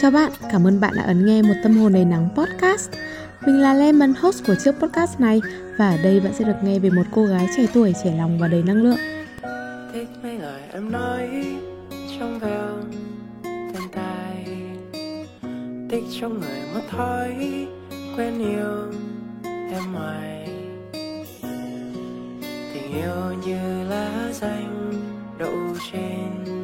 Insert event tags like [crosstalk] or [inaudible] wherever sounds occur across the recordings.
Chào bạn, cảm ơn bạn đã ấn nghe một tâm hồn đầy nắng podcast. Mình là Lemon, host của chiếc podcast này và ở đây bạn sẽ được nghe về một cô gái trẻ tuổi, trẻ lòng và đầy năng lượng. thích mấy lời em nói trong veo bên tai Thích trong người mất thói quen yêu em ngoài tình yêu như lá danh đậu trên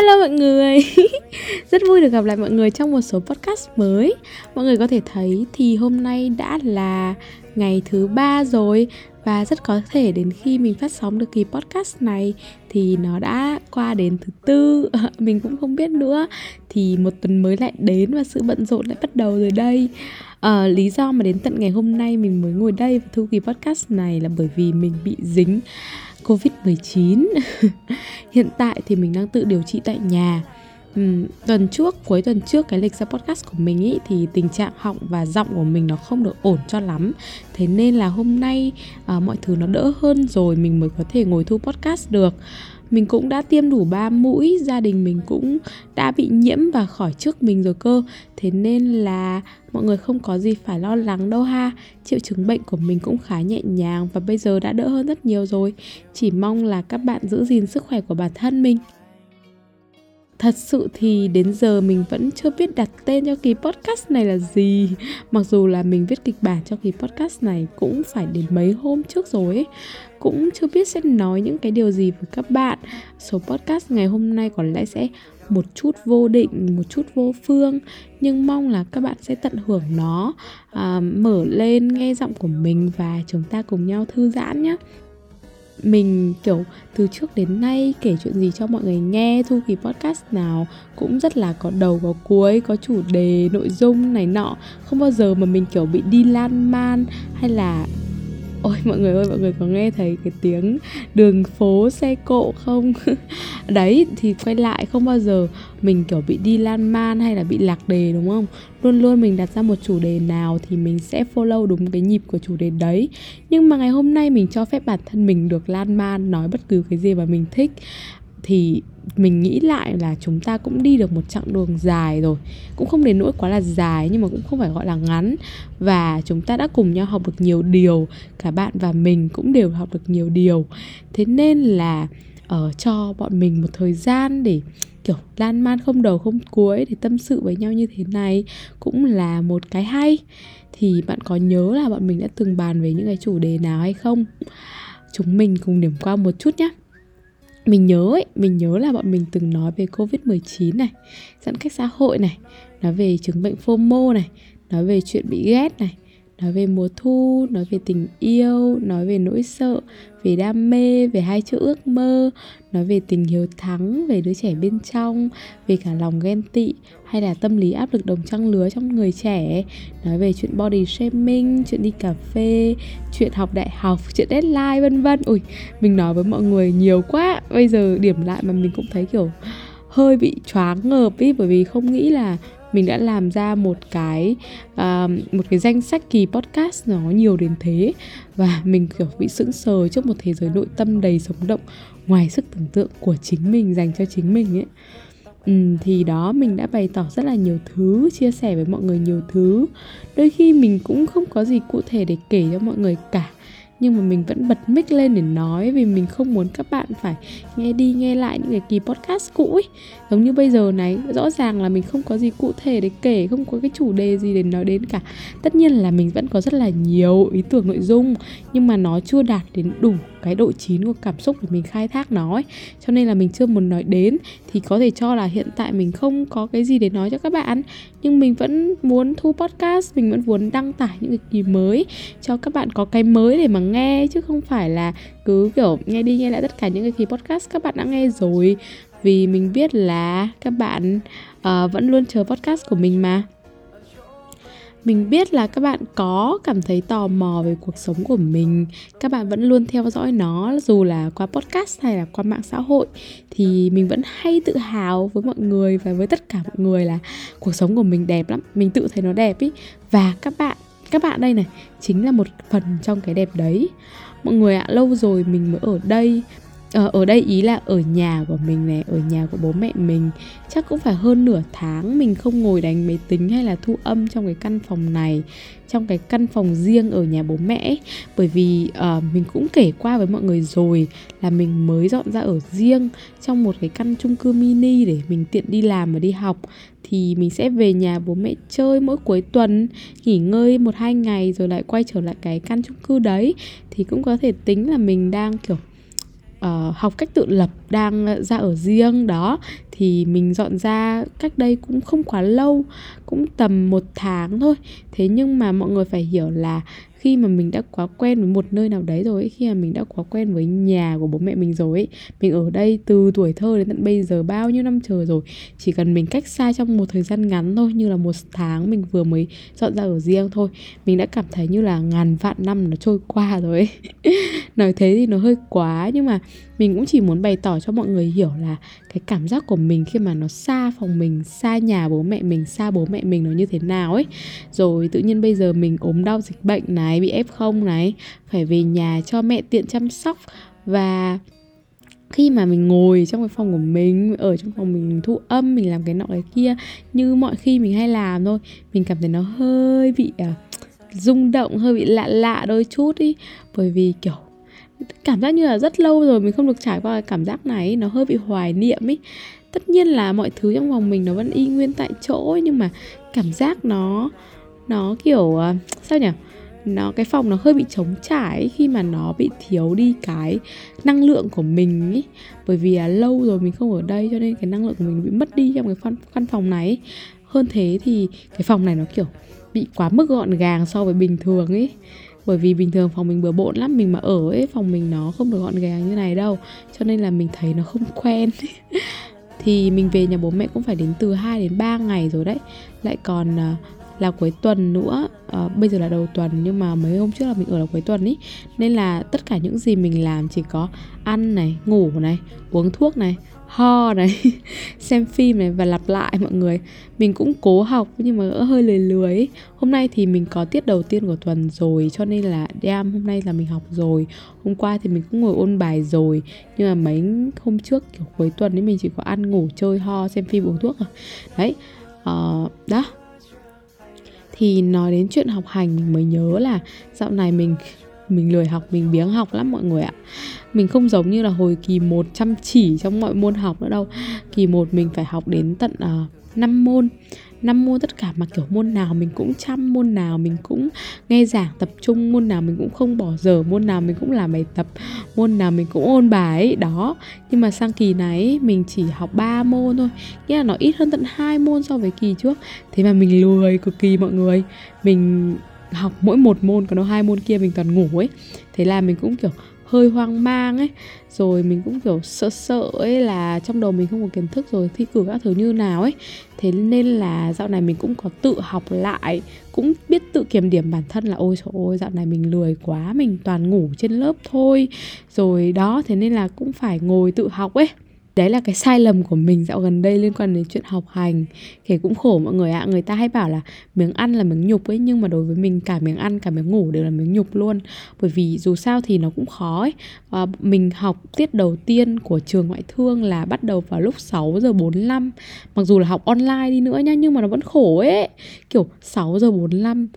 Hello mọi người. [laughs] Rất vui được gặp lại mọi người trong một số podcast mới. Mọi người có thể thấy thì hôm nay đã là ngày thứ ba rồi. Và rất có thể đến khi mình phát sóng được kỳ podcast này Thì nó đã qua đến thứ tư. [laughs] Mình cũng không biết nữa. Thì một tuần mới lại đến và sự bận rộn lại bắt đầu rồi đây. À, lý do mà đến tận ngày hôm nay mình mới ngồi đây và thu kỳ podcast này là bởi vì mình bị dính Covid-19 [laughs] Hiện tại thì mình đang tự điều trị tại nhà. Ừm, tuần trước cuối tuần trước cái lịch ra podcast của mình ý thì tình trạng họng và giọng của mình nó không được ổn cho lắm. Thế nên là hôm nay à, mọi thứ nó đỡ hơn rồi mình mới có thể ngồi thu podcast được mình cũng đã tiêm đủ 3 mũi, gia đình mình cũng đã bị nhiễm và khỏi trước mình rồi cơ. Thế nên là mọi người không có gì phải lo lắng đâu ha. Triệu chứng bệnh của mình cũng khá nhẹ nhàng và bây giờ đã đỡ hơn rất nhiều rồi. Chỉ mong là các bạn giữ gìn sức khỏe của bản thân mình. Thật sự thì đến giờ mình vẫn chưa biết đặt tên cho kỳ podcast này là gì. Mặc dù là mình viết kịch bản cho kỳ podcast này cũng phải đến mấy hôm trước rồi ấy. Cũng chưa biết sẽ nói những cái điều gì với các bạn. Số podcast ngày hôm nay có lẽ sẽ một chút vô định, một chút vô phương Nhưng mong là các bạn sẽ tận hưởng nó. À, Mở lên nghe giọng của mình và chúng ta cùng nhau thư giãn nhé mình, kiểu, từ trước đến nay kể chuyện gì cho mọi người nghe, thu kỳ podcast nào cũng rất là có đầu, có cuối, có chủ đề, nội dung này nọ. Không bao giờ mà mình, kiểu, bị đi lan man hay là Ôi, mọi người ơi, mọi người có nghe thấy cái tiếng đường phố xe cộ không? [laughs] Đấy, thì quay lại không bao giờ mình, kiểu, bị đi lan man hay là bị lạc đề, đúng không? Luôn luôn mình đặt ra một chủ đề nào thì mình sẽ follow đúng cái nhịp của chủ đề đấy Nhưng mà ngày hôm nay mình cho phép bản thân mình được lan man, nói bất cứ cái gì mà mình thích thì mình nghĩ lại là chúng ta cũng đi được một chặng đường dài rồi. Cũng không đến nỗi quá là dài nhưng mà cũng không phải gọi là ngắn. Và chúng ta đã cùng nhau học được nhiều điều. Cả bạn và mình cũng đều học được nhiều điều. Thế nên là ở uh, cho bọn mình một thời gian để kiểu lan man không đầu không cuối để tâm sự với nhau như thế này cũng là một cái hay. Thì bạn có nhớ là bọn mình đã từng bàn về những cái chủ đề nào hay không? Chúng mình cùng điểm qua một chút nhé mình nhớ ấy, mình nhớ là bọn mình từng nói về Covid-19 này, giãn cách xã hội này, nói về chứng bệnh FOMO này, nói về chuyện bị ghét này, nói về mùa thu, nói về tình yêu, nói về nỗi sợ, về đam mê, về hai chữ ước mơ, nói về tình hiếu thắng, về đứa trẻ bên trong, về cả lòng ghen tị hay là tâm lý áp lực đồng trang lứa trong người trẻ, nói về chuyện body shaming, chuyện đi cà phê, chuyện học đại học, chuyện deadline vân vân. Ui, mình nói với mọi người nhiều quá. Bây giờ điểm lại mà mình cũng thấy kiểu hơi bị choáng ngợp ý bởi vì không nghĩ là mình đã làm ra một cái uh, một cái danh sách kỳ podcast nó nhiều đến thế. Và mình kiểu bị sững sờ trước một thế giới nội tâm đầy sống động ngoài sức tưởng tượng của chính mình dành cho chính mình ấy. Ừ, thì đó mình đã bày tỏ rất là nhiều thứ chia sẻ với mọi người nhiều thứ. Đôi khi mình cũng không có gì cụ thể để kể cho mọi người cả nhưng mà mình vẫn bật mic lên để nói vì mình không muốn các bạn phải nghe đi nghe lại những cái kỳ podcast cũ ấy. Giống như bây giờ này, rõ ràng là mình không có gì cụ thể để kể, không có cái chủ đề gì để nói đến cả. Tất nhiên là mình vẫn có rất là nhiều ý tưởng, nội dung, nhưng mà nó chưa đạt đến đủ cái độ chín của cảm xúc để mình khai thác nó ấy. cho nên là mình chưa muốn nói đến thì có thể cho là hiện tại mình không có cái gì để nói cho các bạn. Nhưng mình vẫn muốn thu podcast mình vẫn muốn đăng tải những cái kỳ mới cho các bạn có cái mới để mà nghe chứ không phải là cứ kiểu nghe đi nghe lại tất cả những cái kỳ podcast các bạn đã nghe rồi. Vì mình biết là các bạn uh, vẫn luôn chờ podcast của mình mà mình biết là các bạn có cảm thấy tò mò về cuộc sống của mình. Các bạn vẫn luôn theo dõi nó, dù là qua podcast hay là qua mạng xã hội. Thì mình vẫn hay tự hào với mọi người và với tất cả mọi người là cuộc sống của mình đẹp lắm. Mình tự thấy nó đẹp ý. Và các bạn các bạn đây này, chính là một phần trong cái đẹp đấy. Mọi người ạ, lâu rồi mình mới ở đây ờ, ở đây ý là ở nhà của mình này ở nhà của bố mẹ mình. Chắc cũng phải hơn nửa tháng mình không ngồi đánh máy tính hay là thu âm trong cái căn phòng này trong cái căn phòng riêng ở nhà bố mẹ ấy. bởi vì uh, mình cũng kể qua với mọi người rồi là mình mới dọn ra ở riêng trong một cái căn chung cư mini để mình tiện đi làm và đi học. Thì mình sẽ về nhà bố mẹ chơi mỗi cuối tuần nghỉ ngơi một hai ngày rồi lại quay trở lại cái căn chung cư đấy. Thì cũng có thể tính là mình đang kiểu uh, học cách tự lập đang ờ, ra ở riêng đó. Thì mình dọn ra cách đây cũng không quá lâu cũng tầm một tháng thôi. Thế nhưng mà mọi người phải hiểu là khi mà mình đã quá quen với một nơi nào đấy rồi ấy, khi mà mình đã quá quen với nhà của bố mẹ mình rồi ấy, mình ở đây từ tuổi thơ đến tận bây giờ bao nhiêu năm trời rồi chỉ cần mình cách xa trong một thời gian ngắn thôi như là một tháng mình vừa mới dọn ra ở riêng thôi mình đã cảm thấy như là ngàn vạn năm nó trôi qua rồi ấy. [laughs] nói thế thì nó hơi quá nhưng mà mình cũng chỉ muốn bày tỏ cho mọi người hiểu là cái cảm giác của mình khi mà nó xa phòng mình xa nhà bố mẹ mình xa bố mẹ mình nó như thế nào ấy rồi tự nhiên bây giờ mình ốm đau dịch bệnh này này bị f0 này phải về nhà cho mẹ tiện chăm sóc. Và khi mà mình ngồi trong cái phòng của mình ở trong phòng mình thu âm mình làm cái nọ cái kia như mọi khi mình hay làm thôi mình cảm thấy nó hơi bị uh, rung động hơi bị lạ lạ đôi chút ý. Bởi vì kiểu cảm giác như là rất lâu rồi mình không được trải qua cái cảm giác này nó hơi bị hoài niệm ấy tất nhiên là mọi thứ trong vòng mình nó vẫn y nguyên tại chỗ ấy, nhưng mà cảm giác nó nó kiểu à, sao nhỉ? Nó cái phòng nó hơi bị trống trải khi mà nó bị thiếu đi cái năng lượng của mình ý bởi vì là lâu rồi mình không ở đây cho nên cái năng lượng của mình bị mất đi trong cái căn, căn phòng này ý. hơn thế thì cái phòng này nó kiểu bị quá mức gọn gàng so với bình thường ấy. Bởi vì bình thường phòng mình bừa bộn lắm mình mà ở ấy phòng mình nó không được gọn gàng như này đâu. Cho nên là mình thấy nó không quen. [laughs] Thì mình về nhà bố mẹ cũng phải đến từ 2 đến 3 ngày rồi đấy. Lại còn uh, là cuối tuần nữa. À, bây giờ là đầu tuần nhưng mà mấy hôm trước là mình ở là cuối tuần ý. Nên là tất cả những gì mình làm chỉ có ăn này ngủ này uống thuốc này ho này [laughs] xem phim này và lặp lại mọi người. Mình cũng cố học nhưng mà hơi lười lười ấy. hôm nay thì mình có tiết đầu tiên của tuần rồi cho nên là đêm hôm nay là mình học rồi. Hôm qua thì mình cũng ngồi ôn bài rồi. Nhưng mà mấy hôm trước kiểu cuối tuần ấy mình chỉ có ăn ngủ chơi ho xem phim uống thuốc à đấy uh, đó thì nói đến chuyện học hành mình mới nhớ là dạo này mình mình lười học mình biếng học lắm mọi người ạ. Mình không giống như là hồi kỳ 1 chăm chỉ trong mọi môn học nữa đâu. Kỳ 1 mình phải học đến tận à, uh, 5 môn năm môn tất cả mà kiểu môn nào mình cũng chăm, môn nào mình cũng nghe giảng, tập trung, môn nào mình cũng không bỏ giờ môn nào mình cũng làm bài tập, môn nào mình cũng ôn bài đó. Nhưng mà sang kỳ này mình chỉ học 3 môn thôi, nghĩa là nó ít hơn tận hai môn so với kỳ trước. Thế mà mình lười cực kỳ mọi người. Mình học mỗi một môn còn đâu hai môn kia mình toàn ngủ ấy. Thế là mình cũng kiểu hơi hoang mang ấy. Rồi mình cũng kiểu sợ sợ ấy là trong đầu mình không có kiến thức rồi thi cử các thứ như nào ấy. Thế nên là dạo này mình cũng có tự học lại, cũng biết tự kiểm điểm bản thân là ôi trời ơi, dạo này mình lười quá, mình toàn ngủ trên lớp thôi. Rồi đó, thế nên là cũng phải ngồi tự học ấy đấy là cái sai lầm của mình dạo gần đây liên quan đến chuyện học hành. Thì cũng khổ mọi người ạ à. người ta hay bảo là miếng ăn là miếng nhục ấy, nhưng mà đối với mình cả miếng ăn, cả miếng ngủ đều là miếng nhục luôn. Bởi vì dù sao thì nó cũng khó ấy. Và mình học tiết đầu tiên của trường ngoại thương là bắt đầu vào lúc 6 giờ 45 mặc dù là học online đi nữa nha, nhưng mà nó vẫn khổ ấy. Kiểu 6 giờ 45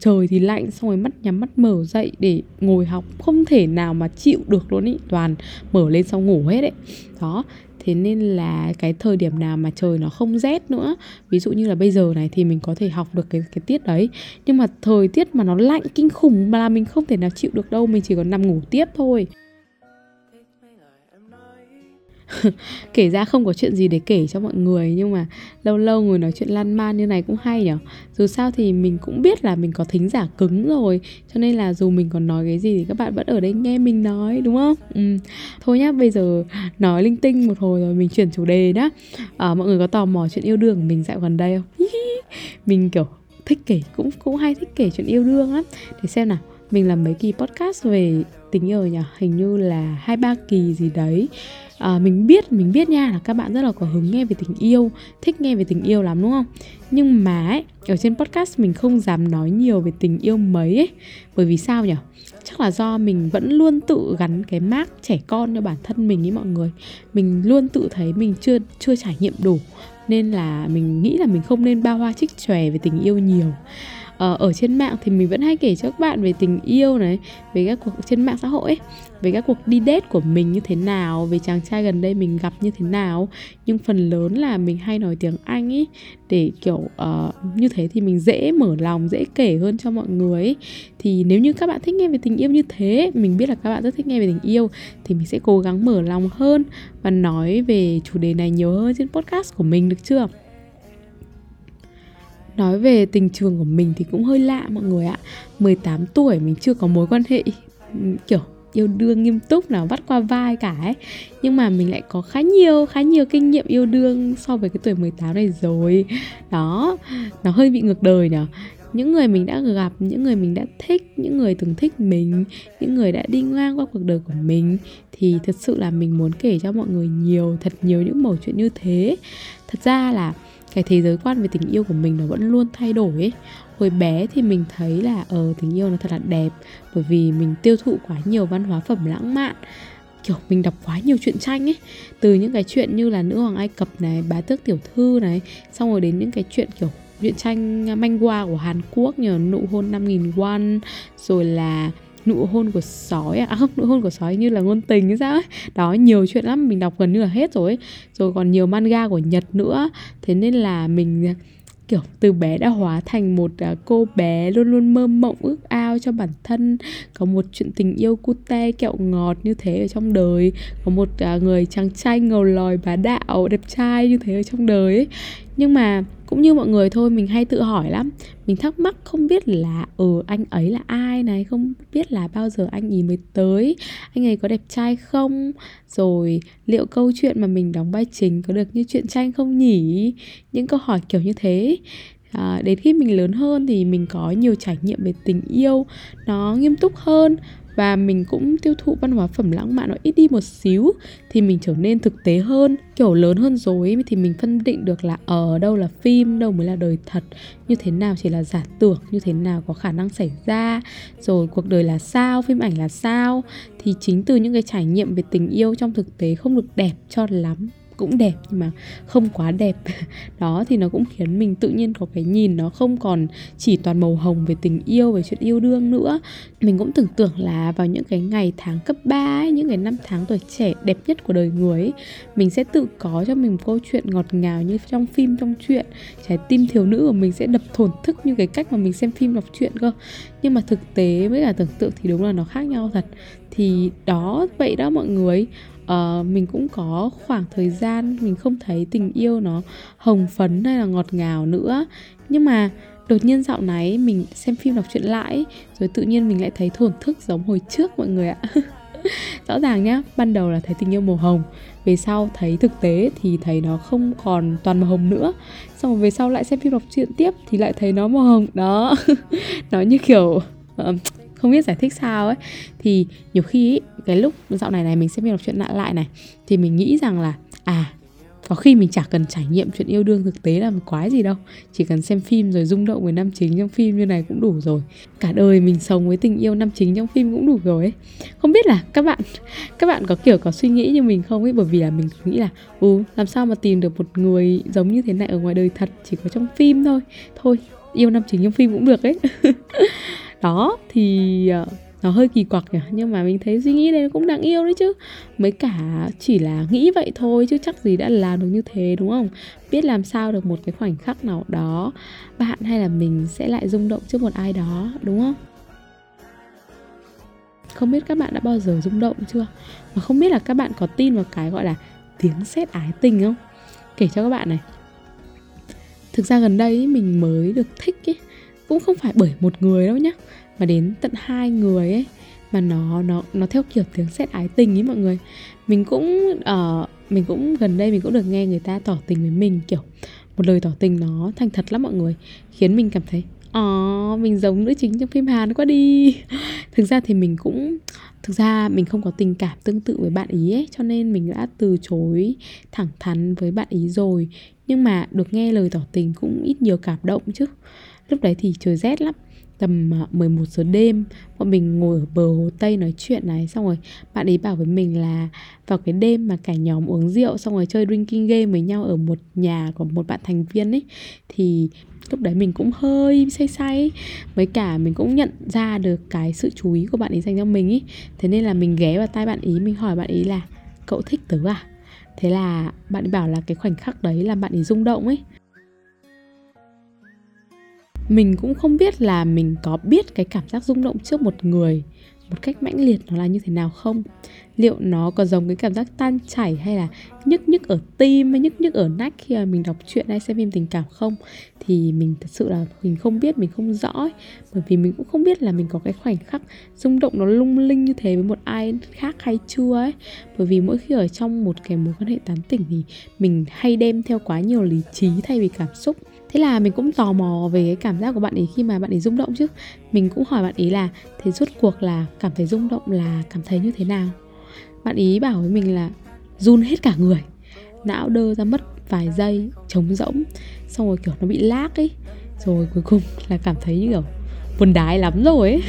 trời thì lạnh, xong rồi mắt nhắm mắt mở dậy để ngồi học. Không thể nào mà chịu được luôn ý. Toàn mở lên xong ngủ hết ấy. Đó, thế nên là cái thời điểm nào mà trời nó không rét nữa, ví dụ như là bây giờ này thì mình có thể học được cái cái tiết đấy. Nhưng mà thời tiết mà nó lạnh kinh khủng mà là mình không thể nào chịu được đâu, mình chỉ còn nằm ngủ tiếp thôi. [laughs] kể ra không có chuyện gì để kể cho mọi người nhưng mà lâu lâu ngồi nói chuyện lan man như này cũng hay nhở. Dù sao thì mình cũng biết là mình có thính giả cứng rồi cho nên là dù mình còn nói cái gì thì các bạn vẫn ở đây nghe mình nói đúng không? Ừ. thôi nhá bây giờ nói linh tinh một hồi rồi mình chuyển chủ đề nhá. À, mọi người có tò mò chuyện yêu đương của mình dạo gần đây không? [laughs] Mình kiểu thích kể cũng cũng hay thích kể chuyện yêu đương lắm. Để xem nào mình làm mấy kỳ podcast về tình yêu nhỉ? Hình như là hai ba kỳ gì đấy. À, mình biết mình biết nha là các bạn rất là có hứng nghe về tình yêu thích nghe về tình yêu lắm đúng không? Nhưng mà ấy, ở trên podcast mình không dám nói nhiều về tình yêu mấy ấy. Bởi vì sao nhỉ? Chắc là do mình vẫn luôn tự gắn cái mác trẻ con cho bản thân mình ý mọi người. Mình luôn tự thấy mình chưa chưa trải nghiệm đủ. Nên là mình nghĩ là mình không nên bao hoa trích chòe về tình yêu nhiều ờ, ở trên mạng thì mình vẫn hay kể cho các bạn về tình yêu này về các cuộc trên mạng xã hội ấy, về các cuộc đi date của mình như thế nào về chàng trai gần đây mình gặp như thế nào nhưng phần lớn là mình hay nói tiếng anh ấy để kiểu uh, như thế thì mình dễ mở lòng dễ kể hơn cho mọi người ấy. thì nếu như các bạn thích nghe về tình yêu như thế mình biết là các bạn rất thích nghe về tình yêu thì mình sẽ cố gắng mở lòng hơn và nói về chủ đề này nhiều hơn trên podcast của mình được chưa Nói về tình trường của mình thì cũng hơi lạ mọi người ạ. 18 tuổi mình chưa có mối quan hệ kiểu yêu đương nghiêm túc nào bắt qua vai cả ấy. Nhưng mà mình lại có khá nhiều, khá nhiều kinh nghiệm yêu đương so với cái tuổi 18 này rồi. Đó, nó hơi bị ngược đời nhở. Những người mình đã gặp những người mình đã thích những người từng thích mình những người đã đi ngang qua cuộc đời của mình thì thật sự là mình muốn kể cho mọi người nhiều thật nhiều những mẩu chuyện như thế. Thật ra là cái thế giới quan về tình yêu của mình nó vẫn luôn thay đổi ấy. Hồi bé thì mình thấy là ờ ờ, tình yêu nó thật là đẹp bởi vì mình tiêu thụ quá nhiều văn hóa phẩm lãng mạn. Kiểu mình đọc quá nhiều truyện tranh ấy. Từ những cái chuyện như là nữ hoàng ai cập này bá tước tiểu thư này xong rồi đến những cái chuyện kiểu truyện tranh manh hoa của Hàn Quốc như là nụ hôn 5000 won rồi là nụ hôn của sói à, à không nụ hôn của sói như là ngôn tình hay sao ấy. Đó nhiều chuyện lắm mình đọc gần như là hết rồi ấy. rồi còn nhiều manga của nhật nữa. Thế nên là mình kiểu từ bé đã hóa thành một à, cô bé luôn luôn mơ mộng ước ao cho bản thân. Có một chuyện tình yêu cute kẹo ngọt như thế ở trong đời. Có một à, người chàng trai ngầu lòi bá đạo đẹp trai như thế ở trong đời ấy. Nhưng mà cũng như mọi người thôi mình hay tự hỏi lắm. Mình thắc mắc không biết là ừ anh ấy là ai này không biết là bao giờ anh ấy mới tới anh ấy có đẹp trai không? Rồi liệu câu chuyện mà mình đóng vai chính có được như chuyện tranh không nhỉ? Những câu hỏi kiểu như thế. À, đến khi mình lớn hơn thì mình có nhiều trải nghiệm về tình yêu nó nghiêm túc hơn và mình cũng tiêu thụ văn hóa phẩm lãng mạn nó ít đi một xíu, thì mình trở nên thực tế hơn, kiểu lớn hơn rồi thì mình phân định được là ở đâu là phim, đâu mới là đời thật, như thế nào chỉ là giả tưởng, như thế nào có khả năng xảy ra, rồi cuộc đời là sao, phim ảnh là sao, thì chính từ những cái trải nghiệm về tình yêu trong thực tế không được đẹp cho lắm cũng đẹp nhưng mà không quá đẹp. [laughs] Đó thì nó cũng khiến mình tự nhiên có cái nhìn nó không còn chỉ toàn màu hồng về tình yêu về chuyện yêu đương nữa. Mình cũng tưởng tượng là vào những cái ngày tháng cấp 3 ấy, những cái năm tháng tuổi trẻ đẹp nhất của đời người ấy, mình sẽ tự có cho mình một câu chuyện ngọt ngào như trong phim trong truyện trái tim thiếu nữ của mình sẽ đập thổn thức như cái cách mà mình xem phim đọc truyện cơ. Nhưng mà thực tế với cả tưởng tượng thì đúng là nó khác nhau thật. Thì đó vậy đó mọi người uh, mình cũng có khoảng thời gian mình không thấy tình yêu nó hồng phấn hay là ngọt ngào nữa. Nhưng mà đột nhiên dạo này mình xem phim đọc truyện lại rồi tự nhiên mình lại thấy thổn thức giống hồi trước mọi người ạ. [laughs] Rõ ràng nhá ban đầu là thấy tình yêu màu hồng về sau thấy thực tế thì thấy nó không còn toàn màu hồng nữa. Xong rồi về sau lại xem phim đọc truyện tiếp thì lại thấy nó màu hồng đó. [laughs] Nó như kiểu ờ, không biết giải thích sao ấy. Thì nhiều khi ấy, cái lúc dạo này này mình xem phim đọc chuyện lại lại này, thì mình nghĩ rằng là à có khi mình chả cần trải nghiệm chuyện yêu đương thực tế là quái gì đâu, chỉ cần xem phim rồi rung động với nam chính trong phim như này cũng đủ rồi. Cả đời mình sống với tình yêu nam chính trong phim cũng đủ rồi ấy. Không biết là các bạn các bạn có kiểu có suy nghĩ như mình không ấy? Bởi vì là mình nghĩ là ừ làm sao mà tìm được một người giống như thế này ở ngoài đời thật, chỉ có trong phim thôi. Thôi, yêu nam chính trong phim cũng được ấy. [laughs] Đó, thì ờ, nó hơi kỳ quặc nhỉ? Nhưng mà mình thấy suy nghĩ đấy cũng đáng yêu đấy chứ. Mấy cả chỉ là nghĩ vậy thôi chứ chắc gì đã làm được như thế, đúng không? Biết làm sao được một cái khoảnh khắc nào đó bạn hay là mình sẽ lại rung động trước một ai đó, đúng không? Không biết các bạn đã bao giờ rung động chưa? Mà không biết là các bạn có tin vào cái gọi là tiếng sét ái tình không? Kể cho các bạn này. Thực ra gần đây mình mới được thích ấy cũng không phải bởi một người đâu nhá mà đến tận hai người ấy mà nó nó nó theo kiểu tiếng sét ái tình ấy mọi người. Mình cũng uh, mình cũng gần đây mình cũng được nghe người ta tỏ tình với mình kiểu một lời tỏ tình nó thành thật lắm mọi người khiến mình cảm thấy Ờ, mình giống nữ chính trong phim Hàn quá đi. [laughs] Thực ra thì mình cũng Thực ra mình không có tình cảm tương tự với bạn ý ấy Cho nên mình đã từ chối thẳng thắn với bạn ý rồi. Nhưng mà được nghe lời tỏ tình cũng ít nhiều cảm động chứ. Lúc đấy thì trời rét lắm tầm à, 11 giờ đêm, bọn mình ngồi ở bờ hồ Tây nói chuyện này, xong rồi bạn ấy bảo với mình là vào cái đêm mà cả nhóm uống rượu, xong rồi chơi drinking game với nhau ở một nhà của một bạn thành viên ấy, thì lúc đấy mình cũng hơi say say với cả mình cũng nhận ra được cái sự chú ý của bạn ấy dành cho mình ấy. Thế nên là mình ghé vào tai bạn ý mình hỏi bạn ý là cậu thích tớ à? Thế là bạn ấy bảo là cái khoảnh khắc đấy là bạn ấy rung động ấy mình cũng không biết là mình có biết cái cảm giác rung động trước một người một cách mãnh liệt nó là như thế nào không? Liệu nó có giống cái cảm giác tan chảy hay là nhức nhức ở tim hay nhức nhức ở nách khi mà mình đọc truyện hay xem phim tình cảm không? Thì mình thật sự là mình không biết, mình không rõ ấy. bởi vì mình cũng không biết là mình có cái khoảnh khắc rung động nó lung linh như thế với một ai khác hay chưa ấy. Bởi vì mỗi khi ở trong một cái mối quan hệ tán tỉnh thì mình hay đem theo quá nhiều lý trí thay vì cảm xúc thế là mình cũng tò mò về cái cảm giác của bạn ấy khi mà bạn ấy rung động chứ. Mình cũng hỏi bạn ấy là, thế rốt cuộc là cảm thấy rung động là cảm thấy như thế nào? Bạn ý bảo với mình là run hết cả người, não đơ ra mất vài giây, trống rỗng, xong rồi, kiểu, nó bị lác ấy. Rồi cuối cùng [laughs] là cảm thấy như kiểu buồn đái lắm rồi ấy.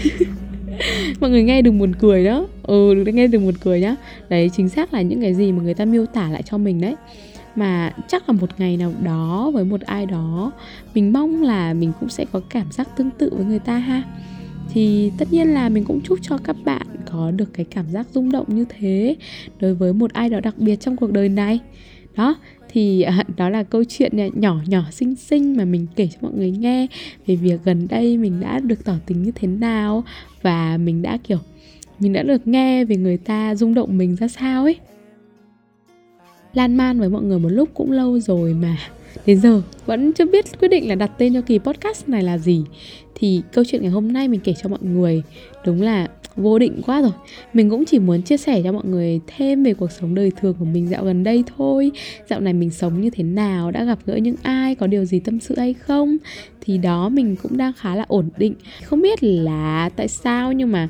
[laughs] Mọi người nghe đừng buồn cười đó. Ừ nghe đừng buồn cười nhá. Đấy, chính xác là những cái gì mà người ta miêu tả lại cho mình đấy mà chắc là một ngày nào đó với một ai đó, mình mong là mình cũng sẽ có cảm giác tương tự với người ta ha. Thì tất nhiên là mình cũng chúc cho các bạn có được cái cảm giác rung động như thế đối với một ai đó đặc biệt trong cuộc đời này. Đó, thì à, [laughs] đó là câu chuyện à, nhỏ nhỏ xinh xinh mà mình kể cho mọi người nghe về việc gần đây mình đã được tỏ tình như thế nào và mình đã, kiểu, mình đã được nghe về người ta rung động mình ra sao ấy lan man với mọi người một lúc cũng lâu rồi mà. Đến giờ vẫn chưa biết quyết định là đặt tên cho kỳ podcast này là gì. Thì câu chuyện ngày hôm nay mình kể cho mọi người đúng là vô định quá rồi. Mình cũng chỉ muốn chia sẻ cho mọi người thêm về cuộc sống đời thường của mình dạo gần đây thôi. Dạo này mình sống như thế nào đã gặp gỡ những ai có điều gì tâm sự hay không. Thì đó mình cũng đang khá là ổn định. Không biết là tại sao nhưng mà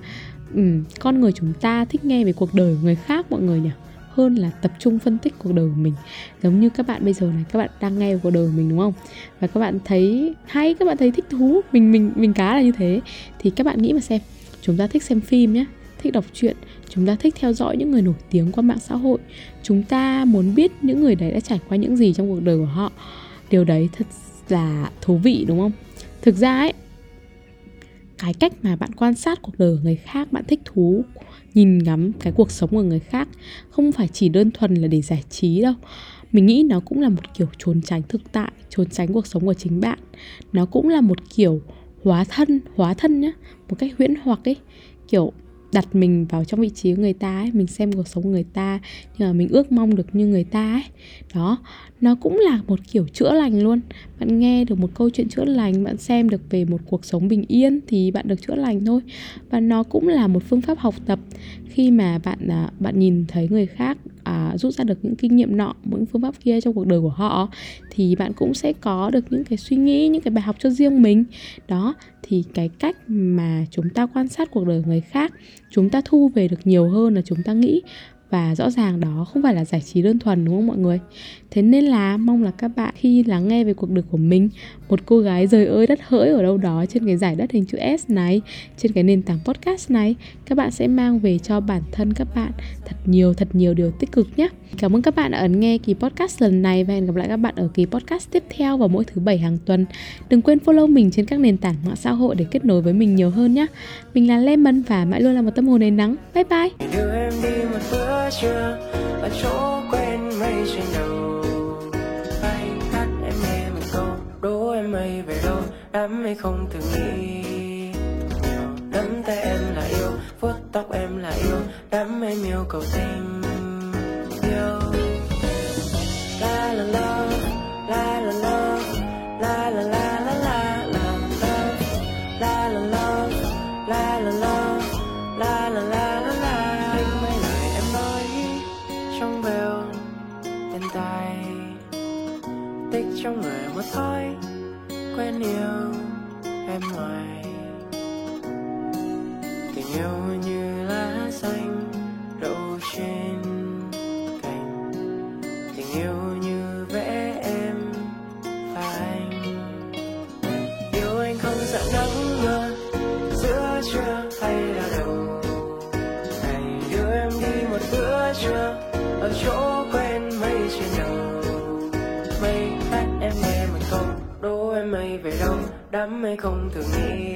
ừ, con người chúng ta thích nghe về cuộc đời của người khác mọi người nhỉ? Hơn là tập trung phân tích cuộc đời của mình. Giống như các bạn bây giờ này, các bạn đang nghe cuộc đời của mình, đúng không? Và các bạn thấy hay, các bạn thấy thích thú mình mình mình cá là như thế. Thì các bạn nghĩ mà xem, chúng ta thích xem phim nhé thích đọc truyện, chúng ta thích theo dõi những người nổi tiếng qua mạng xã hội, chúng ta muốn biết những người đấy đã trải qua những gì trong cuộc đời của họ. Điều đấy thật là thú vị, đúng không? Thực ra ấy cái cách mà bạn quan sát cuộc đời của người khác, bạn thích thú, nhìn ngắm cái cuộc sống của người khác không phải chỉ đơn thuần là để giải trí đâu. Mình nghĩ nó cũng là một kiểu trốn tránh thực tại, trốn tránh cuộc sống của chính bạn. Nó cũng là một kiểu hóa thân hóa thân nhá, một cách huyễn hoặc ấy. Kiểu đặt mình vào trong vị trí của người ta ấy, mình xem cuộc sống của người ta nhưng mà mình ước mong được như người ta ấy. Đó, nó cũng là một kiểu chữa lành luôn. Bạn nghe được một câu chuyện chữa lành, bạn xem được về một cuộc sống bình yên thì bạn được chữa lành thôi. Và nó cũng là một phương pháp học tập. Khi mà bạn à, bạn nhìn thấy người khác à, rút ra được những kinh nghiệm nọ những phương pháp kia trong cuộc đời của họ thì bạn cũng sẽ có được những cái suy nghĩ những cái bài học cho riêng mình. Đó thì cái cách mà chúng ta quan sát cuộc đời người khác chúng ta thu về được nhiều hơn là chúng ta nghĩ. Và rõ ràng đó không phải là giải trí đơn thuần đúng không mọi người? Thế nên là mong là các bạn khi lắng nghe về cuộc đời của mình một cô gái rời ơi đất hỡi ở đâu đó trên cái giải đất hình chữ S này, trên cái nền tảng podcast này. Các bạn sẽ mang về cho bản thân các bạn thật nhiều thật nhiều điều tích cực nhé. Cảm ơn các bạn đã ấn nghe kỳ podcast lần này và hẹn gặp lại các bạn ở kỳ podcast tiếp theo vào mỗi thứ bảy hàng tuần. Đừng quên follow mình trên các nền tảng mạng xã hội để kết nối với mình nhiều hơn nhé. Mình là Lemon và mãi luôn là một tâm hồn đầy nắng. Bye bye! Đưa em đi một bữa trưa ở chỗ quen đắm hay không từng nghĩ nhiều nắm tay em là yêu, vuốt tóc em là yêu, đắm em yêu cầu tình yêu. Đố mây về đâu, đám mây không thường nghĩ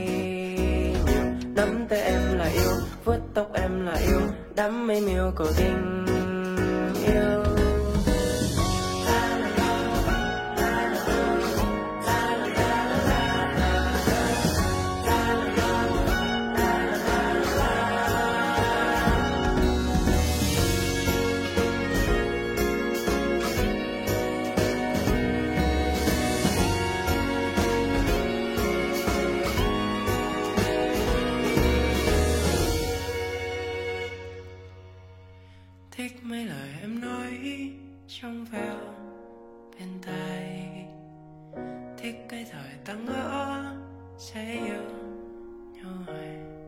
nhiều nắm tay em là yêu, vuốt tóc em là yêu, đám mây miêu cầu tình yêu. Lời em nói trong veo bên tai thích cái thời ta ngỡ, sẽ yêu nhau hoài.